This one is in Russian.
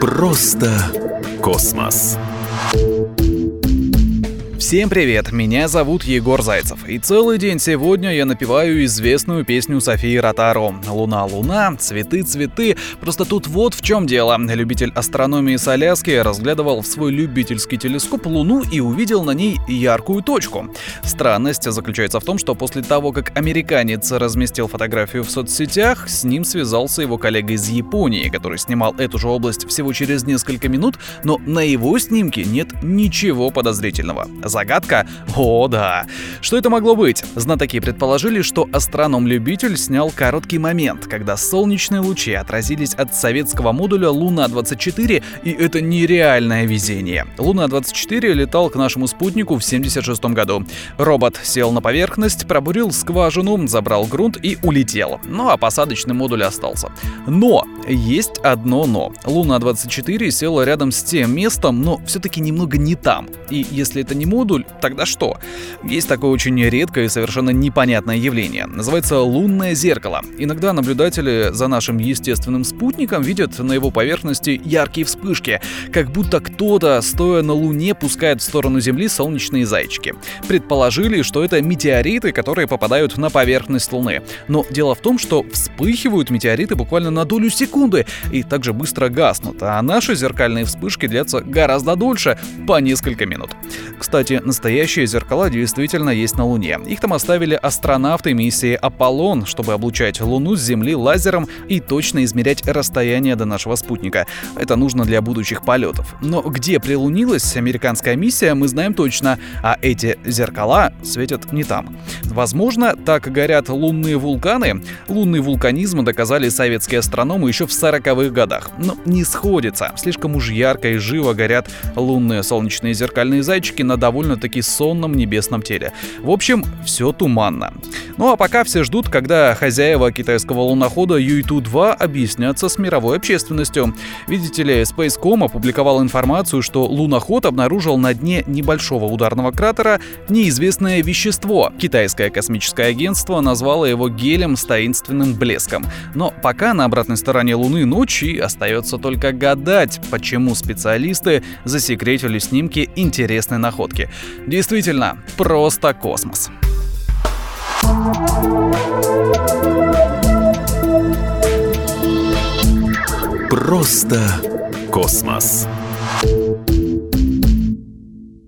Просто космос. Всем привет, меня зовут Егор Зайцев, и целый день сегодня я напеваю известную песню Софии Ротаро «Луна, луна, цветы, цветы». Просто тут вот в чем дело. Любитель астрономии с Аляски разглядывал в свой любительский телескоп Луну и увидел на ней яркую точку. Странность заключается в том, что после того, как американец разместил фотографию в соцсетях, с ним связался его коллега из Японии, который снимал эту же область всего через несколько минут, но на его снимке нет ничего подозрительного. Загадка? О, да. Что это могло быть? Знатоки предположили, что астроном-любитель снял короткий момент, когда солнечные лучи отразились от советского модуля Луна-24, и это нереальное везение. Луна-24 летал к нашему спутнику в 76 году. Робот сел на поверхность, пробурил скважину, забрал грунт и улетел. Ну а посадочный модуль остался. Но! Есть одно но. Луна-24 села рядом с тем местом, но все-таки немного не там. И если это не модуль, модуль, тогда что? Есть такое очень редкое и совершенно непонятное явление. Называется лунное зеркало. Иногда наблюдатели за нашим естественным спутником видят на его поверхности яркие вспышки, как будто кто-то, стоя на Луне, пускает в сторону Земли солнечные зайчики. Предположили, что это метеориты, которые попадают на поверхность Луны. Но дело в том, что вспыхивают метеориты буквально на долю секунды и также быстро гаснут, а наши зеркальные вспышки длятся гораздо дольше, по несколько минут. Кстати, кстати, настоящие зеркала действительно есть на Луне. Их там оставили астронавты миссии Аполлон, чтобы облучать Луну с Земли лазером и точно измерять расстояние до нашего спутника. Это нужно для будущих полетов. Но где прилунилась американская миссия, мы знаем точно, а эти зеркала светят не там. Возможно, так горят лунные вулканы. Лунный вулканизм доказали советские астрономы еще в 40-х годах. Но не сходится. Слишком уж ярко и живо горят лунные солнечные зеркальные зайчики на довольно довольно-таки сонном небесном теле. В общем, все туманно. Ну а пока все ждут, когда хозяева китайского лунохода Юйту-2 объяснятся с мировой общественностью. Видите ли, Spacecom опубликовал информацию, что луноход обнаружил на дне небольшого ударного кратера неизвестное вещество. Китайское космическое агентство назвало его гелем с таинственным блеском. Но пока на обратной стороне Луны ночи остается только гадать, почему специалисты засекретили снимки интересной находки. Действительно, просто космос. Просто космос.